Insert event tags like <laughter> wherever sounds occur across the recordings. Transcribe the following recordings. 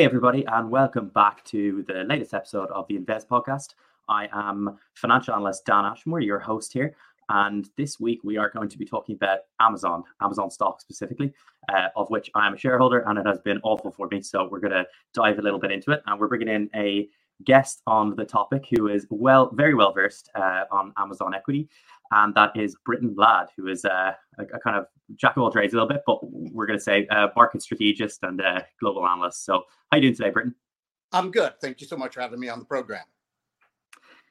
Hey, everybody, and welcome back to the latest episode of the Invezz Podcast. I am financial analyst Dan Ashmore, your host here. And this week we are going to be talking about Amazon, Amazon stock specifically, uh, of which I am a shareholder and it has been awful for me. So we're going to dive a little bit into it. And we're bringing in a guest on the topic who is well, very well versed uh, on Amazon equity and that is Brittain Ladd, who is uh, a, a, kind of jack of all trades a little bit, but we're going to say a market strategist and a global analyst. So, how you doing today, Brittain? I'm good. Thank you so much for having me on the program.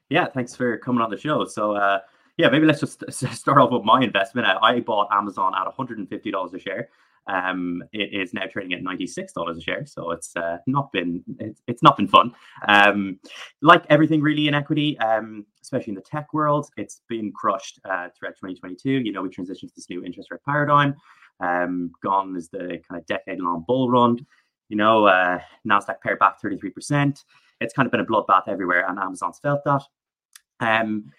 Yeah, thanks for coming on the show. So, uh, yeah, maybe let's just <laughs> start off with my investment. I bought Amazon at $150 a share um, it is now trading at ninety six dollars a share. So it's uh, not been it's, it's not been fun. Um, like everything really in equity, um, especially in the tech world, it's been crushed uh, throughout 2022. You know, we transitioned to this new interest rate paradigm. Um, gone is the kind of decade long bull run. You know, uh, Nasdaq pared back 33 percent. It's kind of been a bloodbath everywhere, and Amazon's felt that. Um,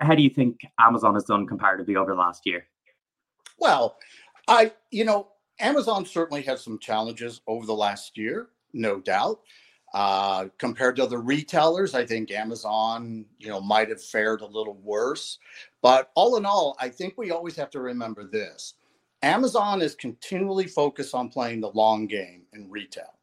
how do you think Amazon has done comparatively over the last year? Well, I, you know, Amazon certainly has some challenges over the last year, no doubt. Uh, compared to other retailers, I think Amazon, you know, might have fared a little worse. But all in all, I think we always have to remember this: Amazon is continually focused on playing the long game in retail.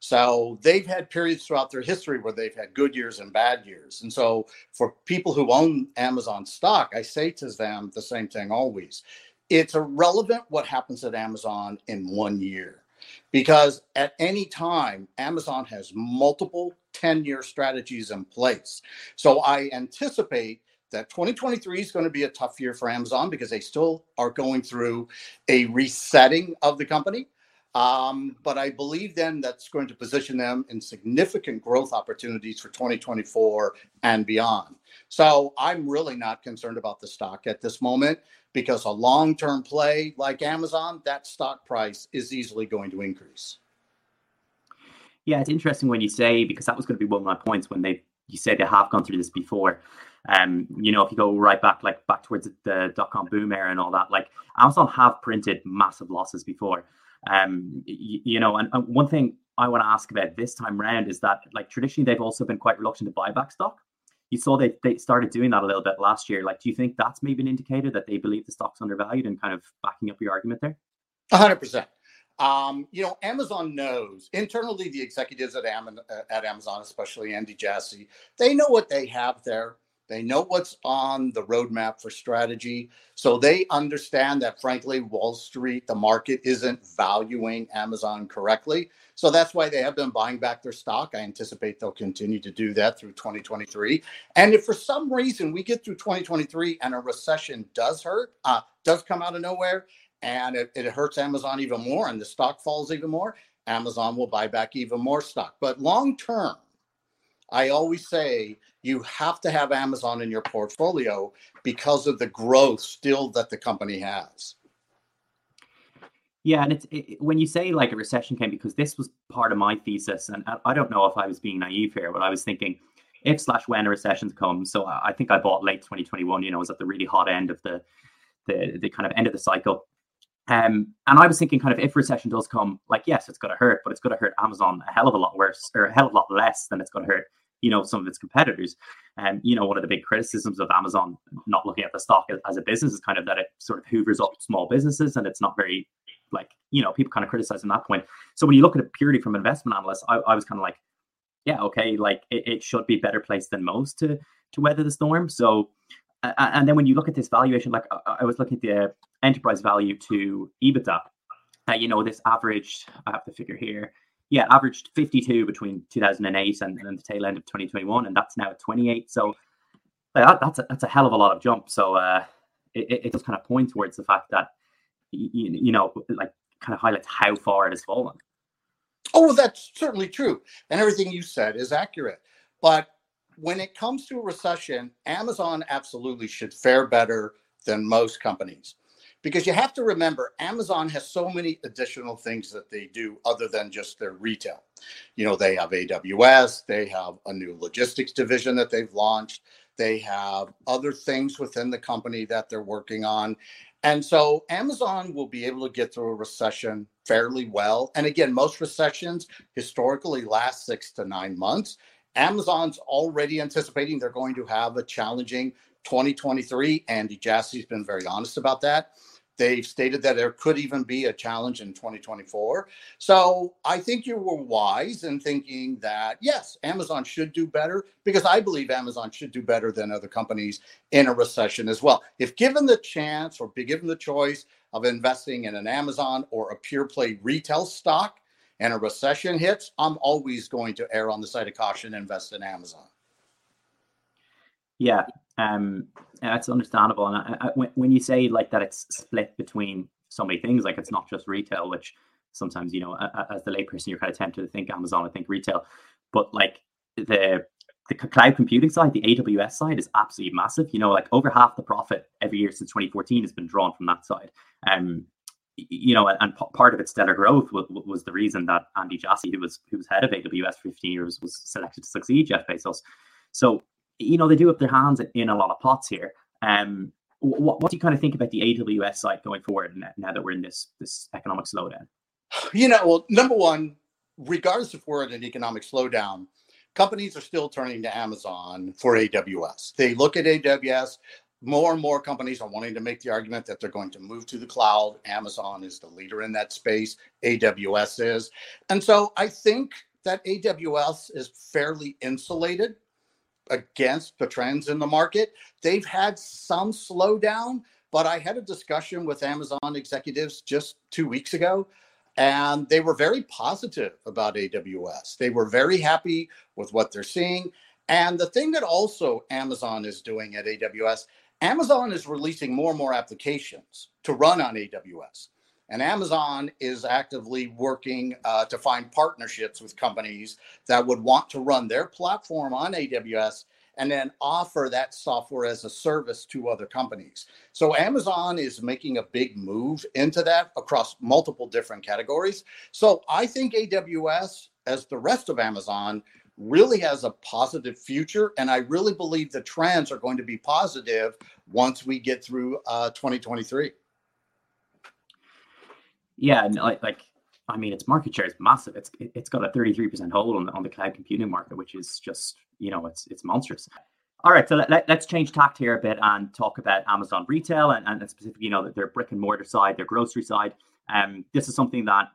So they've had periods throughout their history where they've had good years and bad years. And so for people who own Amazon stock, I say to them the same thing always it's irrelevant what happens at Amazon in one year because at any time, Amazon has multiple 10 year strategies in place. So I anticipate that 2023 is going to be a tough year for Amazon because they still are going through a resetting of the company. Um, but I believe then that's going to position them in significant growth opportunities for 2024 and beyond. So I'm really not concerned about the stock at this moment because a long term play like Amazon, that stock price is easily going to increase. Yeah, it's interesting when you say, because that was going to be one of my points when they, you say they have gone through this before. Um, you know, if you go right back, like back towards the dot com boom era and all that, like Amazon have printed massive losses before. Um, you, you know, and, and one thing I want to ask about this time round is that, like, traditionally they've also been quite reluctant to buy back stock you saw they, they started doing that a little bit last year. Like, do you think that's maybe an indicator that they believe the stock's undervalued and kind of backing up your argument there? 100%. Um, you know, Amazon knows internally, the executives at, Am- at Amazon, especially Andy Jassy, they know what they have there. They know what's on the roadmap for strategy. So they understand that, frankly, Wall Street, the market isn't valuing Amazon correctly. So that's why they have been buying back their stock. I anticipate they'll continue to do that through 2023. And if for some reason we get through 2023 and a recession does hurt, uh, does come out of nowhere, and it, it hurts Amazon even more and the stock falls even more, Amazon will buy back even more stock. But long term, I always say you have to have Amazon in your portfolio because of the growth still that the company has. Yeah, and it's it, when you say like a recession came because this was part of my thesis, and I don't know if I was being naive here, but I was thinking if slash when a recession comes. So I think I bought late 2021. You know, was at the really hot end of the the the kind of end of the cycle. Um, and I was thinking, kind of, if recession does come, like, yes, it's going to hurt, but it's going to hurt Amazon a hell of a lot worse, or a hell of a lot less than it's going to hurt you know some of its competitors. And um, you know, one of the big criticisms of Amazon not looking at the stock as a business is kind of that it sort of hoovers up small businesses and it's not very like you know people kind of criticize on that point. So when you look at it purely from an investment analyst, I, I was kind of like, yeah, okay, like it, it, should be better placed than most to to weather the storm. So. Uh, and then when you look at this valuation, like I, I was looking at the enterprise value to EBITDA, uh, you know, this average, I have the figure here, yeah, averaged 52 between 2008 and, and the tail end of 2021, and that's now at 28. So that, that's a, that's a hell of a lot of jump. So uh, it, it does kind of point towards the fact that you, you know, like kind of highlights how far it has fallen. Oh, that's certainly true, and everything you said is accurate. But when it comes to a recession, Amazon absolutely should fare better than most companies because you have to remember Amazon has so many additional things that they do other than just their retail. You know, they have AWS, they have a new logistics division that they've launched, they have other things within the company that they're working on. And so Amazon will be able to get through a recession fairly well. And again, most recessions historically last six to nine months. Amazon's already anticipating they're going to have a challenging 2023. Andy Jassy's been very honest about that. They've stated that there could even be a challenge in 2024. So I think you were wise in thinking that, yes, Amazon should do better because I believe Amazon should do better than other companies in a recession as well. If given the chance or be given the choice of investing in an Amazon or a pure play retail stock and a recession hits, I'm always going to err on the side of caution and invest in Amazon. Yeah, um, that's understandable. And I, I, when, when you say like that, it's split between so many things. Like it's not just retail, which sometimes you know, as the layperson, you're kind of tempted to think Amazon, I think retail, but like the the cloud computing side, the AWS side, is absolutely massive. You know, like over half the profit every year since 2014 has been drawn from that side. Um, you know, and part of its stellar growth was, was the reason that Andy Jassy, who was who was head of AWS for 15 years, was selected to succeed Jeff Bezos. So you know, they do have their hands in a lot of pots here. Um, what, what do you kind of think about the AWS side going forward now that we're in this this economic slowdown? You know, well, number one, regardless if we're in an economic slowdown, companies are still turning to Amazon for AWS. They look at AWS. More and more companies are wanting to make the argument that they're going to move to the cloud. Amazon is the leader in that space. AWS is. And so I think that AWS is fairly insulated against the trends in the market. They've had some slowdown, but I had a discussion with Amazon executives just two weeks ago, and they were very positive about AWS. They were very happy with what they're seeing. And the thing that also Amazon is doing at AWS, Amazon is releasing more and more applications to run on AWS. And Amazon is actively working uh, to find partnerships with companies that would want to run their platform on AWS and then offer that software as a service to other companies. So Amazon is making a big move into that across multiple different categories. So I think AWS, as the rest of Amazon, really has a positive future. And I really believe the trends are going to be positive once we get through uh, 2023. Yeah, like, like I mean, its market share is massive. It's it's got a 33% hold on the, on the cloud computing market, which is just you know it's it's monstrous. All right, so let, us let, change tact here a bit and talk about Amazon retail and, and specifically, you know, their brick and mortar side, their grocery side. Um, this is something that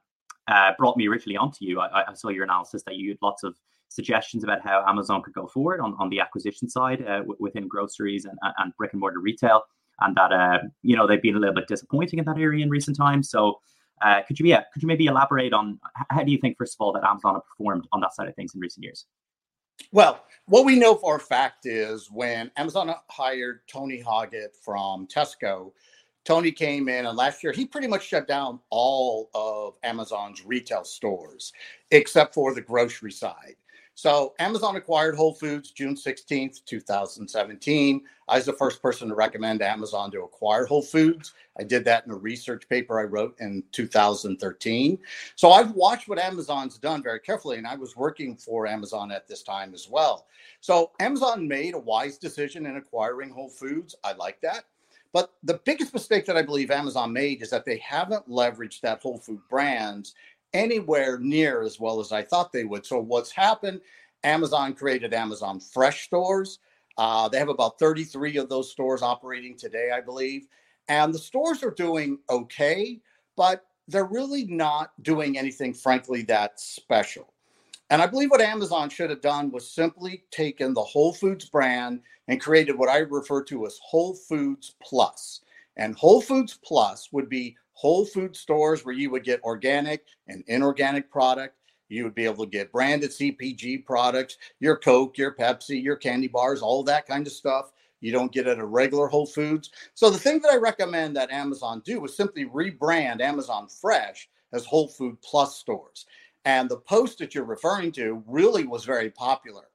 uh, brought me originally onto you. I, I, saw your analysis that you had lots of suggestions about how Amazon could go forward on, on the acquisition side uh, w- within groceries and, and brick and mortar retail, and that uh, you know they've been a little bit disappointing in that area in recent times. So uh, could you yeah, could you maybe elaborate on how do you think first of all that Amazon have performed on that side of things in recent years? Well, what we know for a fact is when Amazon hired Tony Hoggett from Tesco, Tony came in and last year he pretty much shut down all of Amazon's retail stores except for the grocery side. So Amazon acquired Whole Foods June 16th, 2017. I was the first person to recommend Amazon to acquire Whole Foods. I did that in a research paper I wrote in 2013. So I've watched what Amazon's done very carefully, and I was working for Amazon at this time as well. So Amazon made a wise decision in acquiring Whole Foods. I like that. But the biggest mistake that I believe Amazon made is that they haven't leveraged that Whole Food brands anywhere near as well as I thought they would. So what's happened? Amazon created Amazon Fresh stores. Uh, they have about 33 of those stores operating today, I believe. And the stores are doing okay, but they're really not doing anything, frankly, that special. And I believe what Amazon should have done was simply taken the Whole Foods brand and created what I refer to as Whole Foods Plus. And Whole Foods Plus would be Whole Food stores where you would get organic and inorganic product. You would be able to get branded CPG products, your Coke, your Pepsi, your candy bars, all that kind of stuff. You don't get at a regular Whole Foods. So the thing that I recommend that Amazon do is simply rebrand Amazon Fresh as Whole Food Plus stores. And the post that you're referring to really was very popular.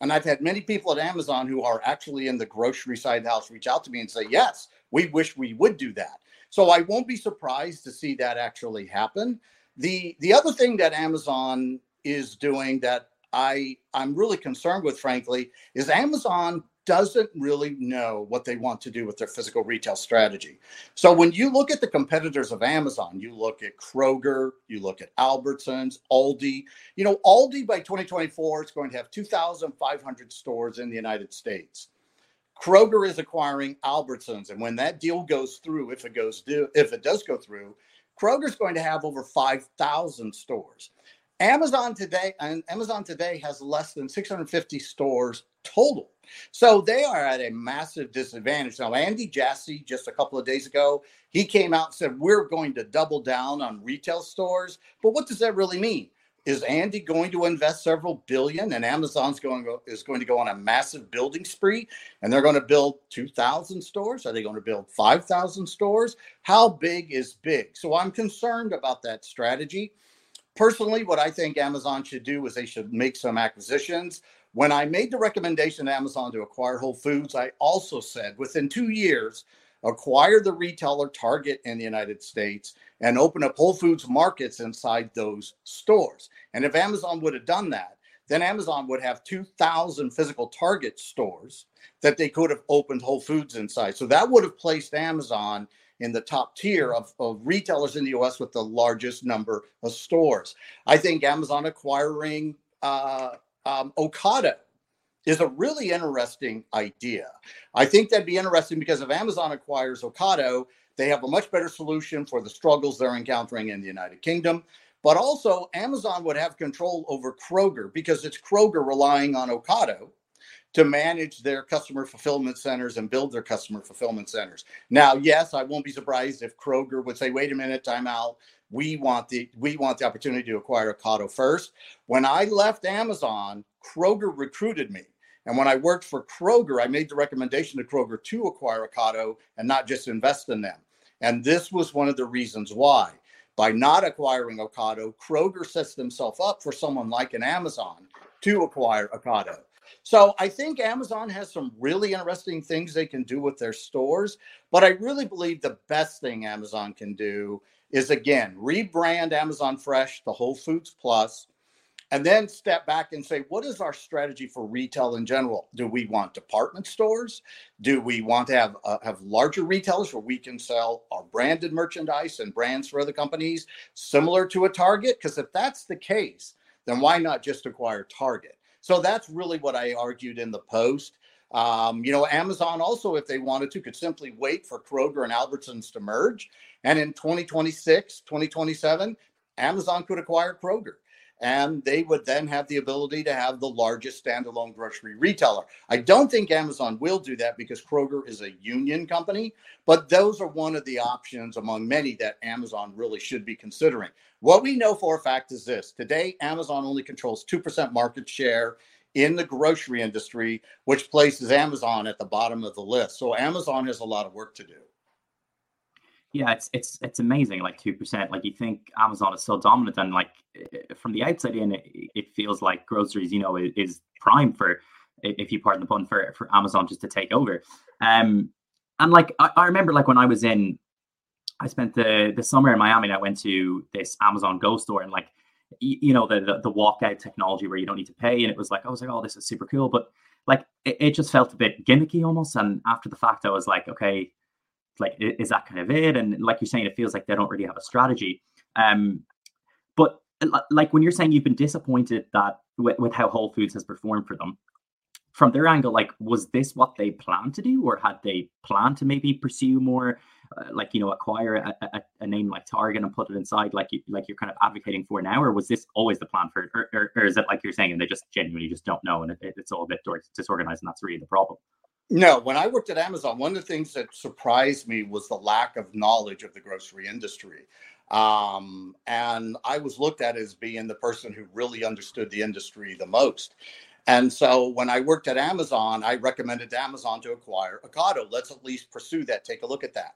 And I've had many people at Amazon who are actually in the grocery side of the house reach out to me and say, yes, we wish we would do that. So I won't be surprised to see that actually happen. The the other thing that Amazon is doing that I I'm really concerned with, frankly, is Amazon doesn't really know what they want to do with their physical retail strategy. So when you look at the competitors of Amazon, you look at Kroger, you look at Albertsons, Aldi. You know, Aldi by 2024 is going to have 2,500 stores in the United States. Kroger is acquiring Albertsons, and when that deal goes through, if it goes do, if it does go through, Kroger's going to have over 5,000 stores. Amazon today and Amazon today has less than 650 stores total. So they are at a massive disadvantage. Now, Andy Jassy, just a couple of days ago, he came out and said, We're going to double down on retail stores. But what does that really mean? Is Andy going to invest several billion and Amazon's going is going to go on a massive building spree and they're going to build 2,000 stores? Are they going to build 5,000 stores? How big is big? So I'm concerned about that strategy. Personally, what I think Amazon should do is they should make some acquisitions. When I made the recommendation to Amazon to acquire Whole Foods, I also said within two years, acquire the retailer Target in the United States and open up Whole Foods markets inside those stores. And if Amazon would have done that, then Amazon would have 2,000 physical Target stores that they could have opened Whole Foods inside. So that would have placed Amazon in the top tier of, of retailers in the US with the largest number of stores. I think Amazon acquiring uh, um, Ocado is a really interesting idea. I think that'd be interesting because if Amazon acquires Ocado, they have a much better solution for the struggles they're encountering in the United Kingdom. But also, Amazon would have control over Kroger because it's Kroger relying on Ocado to manage their customer fulfillment centers and build their customer fulfillment centers. Now, yes, I won't be surprised if Kroger would say, wait a minute, time out we want the we want the opportunity to acquire Ocado first. When I left Amazon, Kroger recruited me. And when I worked for Kroger, I made the recommendation to Kroger to acquire Ocado and not just invest in them. And this was one of the reasons why. By not acquiring Ocado, Kroger sets themselves up for someone like an Amazon to acquire Ocado. So I think Amazon has some really interesting things they can do with their stores. But I really believe the best thing Amazon can do is again rebrand Amazon Fresh to Whole Foods Plus, and then step back and say, what is our strategy for retail in general? Do we want department stores? Do we want to have uh, have larger retailers where we can sell our branded merchandise and brands for other companies, similar to a Target? Because if that's the case, then why not just acquire Target? So that's really what I argued in the post. Um, you know, Amazon also, if they wanted to, could simply wait for Kroger and Albertsons to merge. And in 2026, 2027, Amazon could acquire Kroger. And they would then have the ability to have the largest standalone grocery retailer. I don't think Amazon will do that because Kroger is a union company, but those are one of the options among many that Amazon really should be considering. What we know for a fact is this today, Amazon only controls 2% market share in the grocery industry, which places Amazon at the bottom of the list. So Amazon has a lot of work to do. Yeah, it's it's it's amazing. Like two percent. Like you think Amazon is so dominant, and like from the outside in, it, it feels like groceries, you know, is, is prime for, if you pardon the pun, for for Amazon just to take over. Um, and like I, I remember, like when I was in, I spent the the summer in Miami, and I went to this Amazon Go store, and like you know the, the, the walkout technology where you don't need to pay and it was like i was like oh this is super cool but like it, it, just felt a bit gimmicky almost and after the fact i was like okay like is that kind of it? And like you're saying it feels like they don't really have a strategy. Um but like when you're saying you've been disappointed that with, with how whole foods has performed for them from their angle like was this what they planned to do? Or had they planned to maybe pursue more uh, like you know acquire a, a, a, name like Target and put it inside like you like you're kind of advocating for now, or was this always the plan for, or, or, or is it like you're saying and they just genuinely just don't know and it, it's all a bit disorganized and that's really the problem? No, when I worked at Amazon, one of the things that surprised me was the lack of knowledge of the grocery industry. Um, and I was looked at as being the person who really understood the industry the most. And so when I worked at Amazon, I recommended Amazon to acquire Ocado. Let's at least pursue that, take a look at that.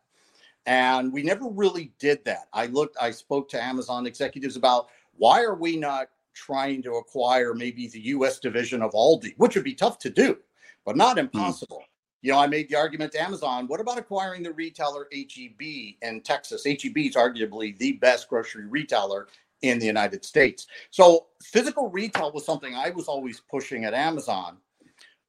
And we never really did that. I looked, I spoke to Amazon executives about why are we not trying to acquire maybe the US division of Aldi, which would be tough to do, but not hmm. impossible. Mm. You know, I made the argument to Amazon, what about acquiring the retailer HEB in Texas? HEB is arguably the best grocery retailer in the United States. So physical retail was something I was always pushing at Amazon.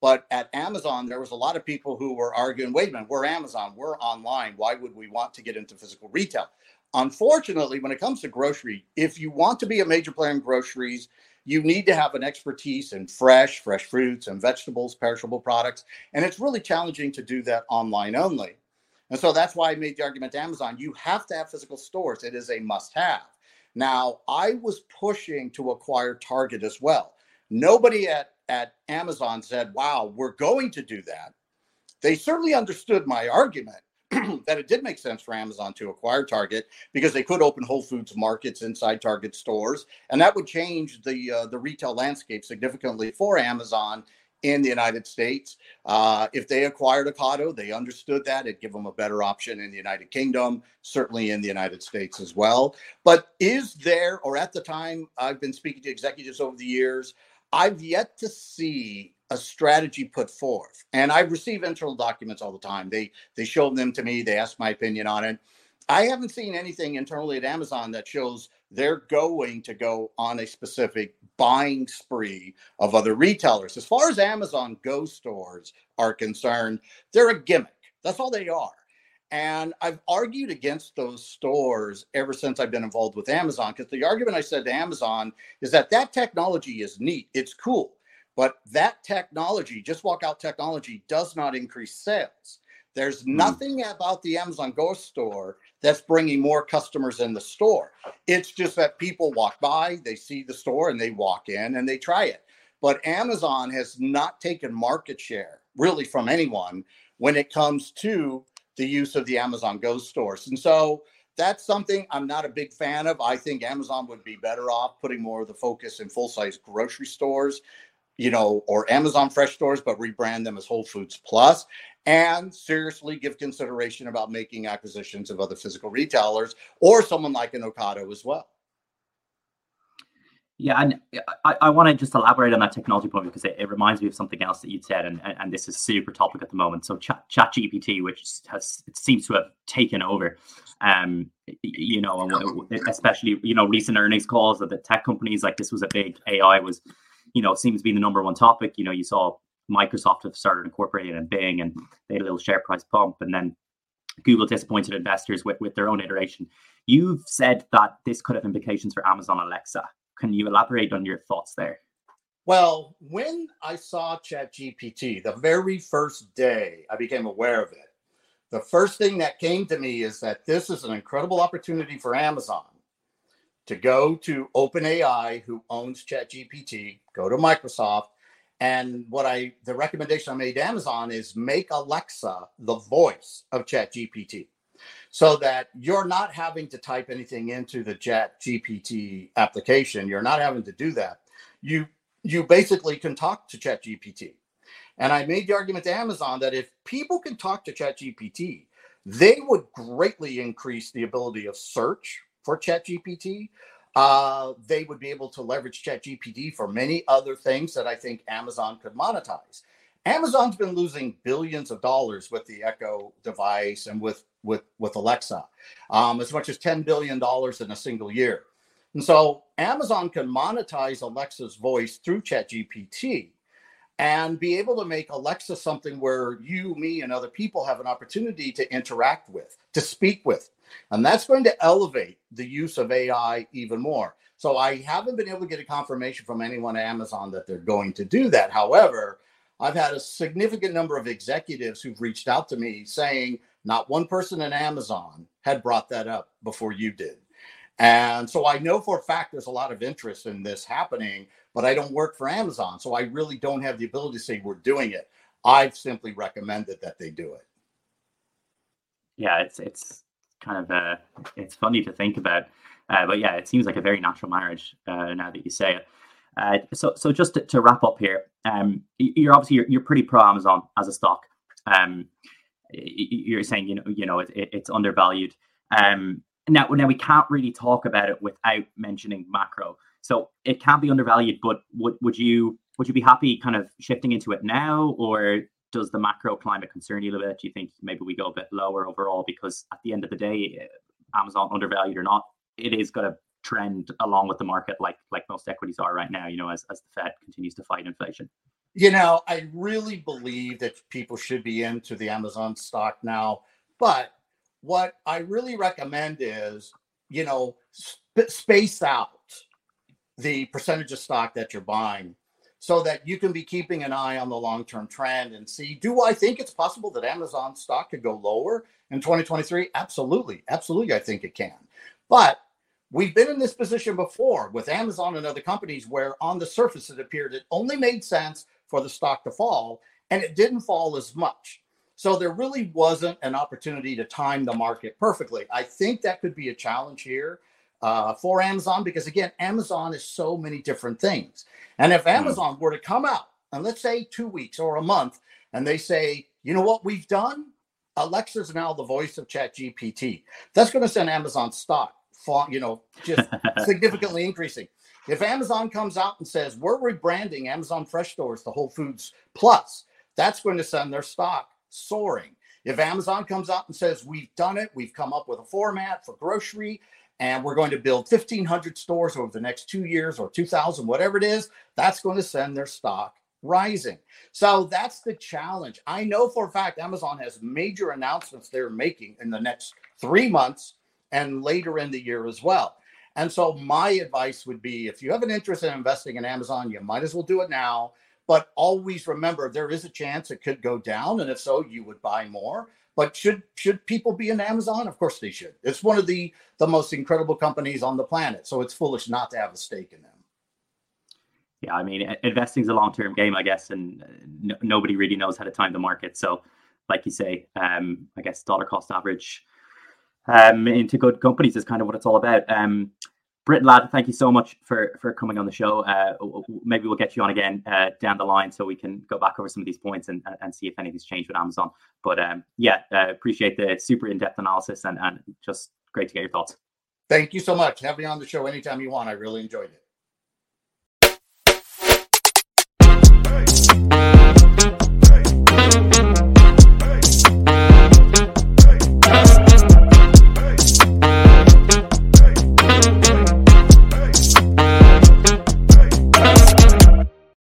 But at Amazon, there was a lot of people who were arguing, wait a minute, we're Amazon, we're online. Why would we want to get into physical retail? Unfortunately, when it comes to grocery, if you want to be a major player in groceries, you need to have an expertise in fresh, fresh fruits and vegetables, perishable products. And it's really challenging to do that online only. And so that's why I made the argument to Amazon you have to have physical stores, it is a must have. Now, I was pushing to acquire Target as well. Nobody at, at Amazon said, wow, we're going to do that. They certainly understood my argument <clears throat> that it did make sense for Amazon to acquire Target because they could open Whole Foods markets inside Target stores, and that would change the uh, the retail landscape significantly for Amazon in the United States. Uh, if they acquired Ocado, they understood that it'd give them a better option in the United Kingdom, certainly in the United States as well. But is there, or at the time I've been speaking to executives over the years, I've yet to see a strategy put forth. And I receive internal documents all the time. They they show them to me, they ask my opinion on it. I haven't seen anything internally at Amazon that shows they're going to go on a specific buying spree of other retailers. As far as Amazon Go stores are concerned, they're a gimmick. That's all they are. And I've argued against those stores ever since I've been involved with Amazon because the argument I said to Amazon is that that technology is neat, it's cool, but that technology, just walk out technology, does not increase sales. There's hmm. nothing about the Amazon Go store that's bringing more customers in the store. It's just that people walk by, they see the store, and they walk in and they try it. But Amazon has not taken market share really from anyone when it comes to the use of the Amazon Go stores. And so that's something I'm not a big fan of. I think Amazon would be better off putting more of the focus in full size grocery stores, you know, or Amazon Fresh stores, but rebrand them as Whole Foods Plus and seriously give consideration about making acquisitions of other physical retailers or someone like an Ocado as well. Yeah, and I, I want to just elaborate on that technology point because it, it, reminds me of something else that you'd said, and, and this is super topic at the moment. So Chat, Chat GPT, which has seems to have taken over, um, you know, especially you know recent earnings calls of the tech companies like this was a big AI was, you know, seems to be the number one topic. You know, you saw Microsoft have started incorporating in Bing, and they had a little share price bump, and then Google disappointed investors with, with their own iteration. You've said that this could have implications for Amazon Alexa. Can you elaborate on your thoughts there? Well, when I saw ChatGPT, the very first day I became aware of it, the first thing that came to me is that this is an incredible opportunity for Amazon to go to OpenAI, who owns ChatGPT, go to Microsoft, and what I the recommendation I made to Amazon is make Alexa the voice of ChatGPT so that you're not having to type anything into the chat gpt application. You're not having to do that. You you basically can talk to chat gpt and i made the argument to amazon that if people can talk to chat gpt they would greatly increase the ability of search for ChatGPT. uh, they would be able to leverage ChatGPT for many other things that i think amazon could monetize Amazon's been losing billions of dollars with the Echo device and with with with Alexa, um, as much as ten billion dollars in a single year. And so Amazon can monetize Alexa's voice through ChatGPT and be able to make Alexa something where you, me, and other people have an opportunity to interact with, to speak with. And that's going to elevate the use of AI even more. So I haven't been able to get a confirmation from anyone at Amazon that they're going to do that. However, I've had a significant number of executives who've reached out to me saying not one person in Amazon had brought that up before you did. And so I know for a fact there's a lot of interest in this happening, but I don't work for Amazon. So I really don't have the ability to say we're doing it. I've simply recommended that they do it. Yeah, it's it's kind of uh, it's funny to think about, uh, but yeah, it seems like a very natural marriage uh, now that you say it. Uh, so, so just to, to, wrap up here, um, you're obviously you're, you're pretty pro Amazon as a stock. Um, you're saying you know you know it, it's undervalued. Um, now, now we can't really talk about it without mentioning macro. So it can't be undervalued, but would would you would you be happy kind of shifting into it now, or does the macro climate concern you a little bit? Do you think maybe we go a bit lower overall? Because at the end of the day, eh, Amazon undervalued or not, it is going to trend along with the market like like most equities are right now you know as, as the fed continues to fight inflation You know, I really believe that people should be into the Amazon stock now. But what I really recommend is, you know, sp- space out the percentage of stock that you're buying so that you can be keeping an eye on the long term trend and see do I think it's possible that Amazon stock could go lower in 2023? Absolutely. Absolutely. I think it can. But we've been in this position before with Amazon and other companies where on the surface it appeared it only made sense for the stock to fall and it didn't fall as much. So there really wasn't an opportunity to time the market perfectly. I think that could be a challenge here uh, for Amazon because, again, Amazon is so many different things. And if hmm. Amazon were to come out and let's say two weeks or a month and they say, you know what we've done? Alexa's now the voice of Chat GPT. That's going to send Amazon stock, you know, just <laughs> significantly increasing. If Amazon comes out and says, we're rebranding Amazon Fresh Stores to Whole Foods Plus, that's going to send their stock soaring. If Amazon comes out and says, we've done it, we've come up with a format for grocery, and we're going to build 1,500 stores over the next two years or 2,000, whatever it is, that's going to send their stock rising. So that's the challenge. I know for a fact Amazon has major announcements they're making in the next three months and later in the year as well. And so my advice would be if you have an interest in investing in Amazon, you might as well do it now. But always remember there is a chance it could go down. And if so, you would buy more. But should should people be in Amazon? Of course they should. It's one of the the most incredible companies on the planet. So it's foolish not to have a stake in them. Yeah, I mean, investing is a long term game, I guess, and uh, nobody really knows how to time the market. So, like you say, um, I guess dollar cost average um, into good companies is kind of what it's all about. Um, Brittain Ladd, thank you so much for for coming on the show. Uh, maybe we'll get you on again uh, down the line so we can go back over some of these points and and see if anything's changed with Amazon. But um, yeah, uh, appreciate the super in depth analysis and and just great to get your thoughts. Thank you so much. Have me on the show anytime you want. I really enjoyed it. Hey.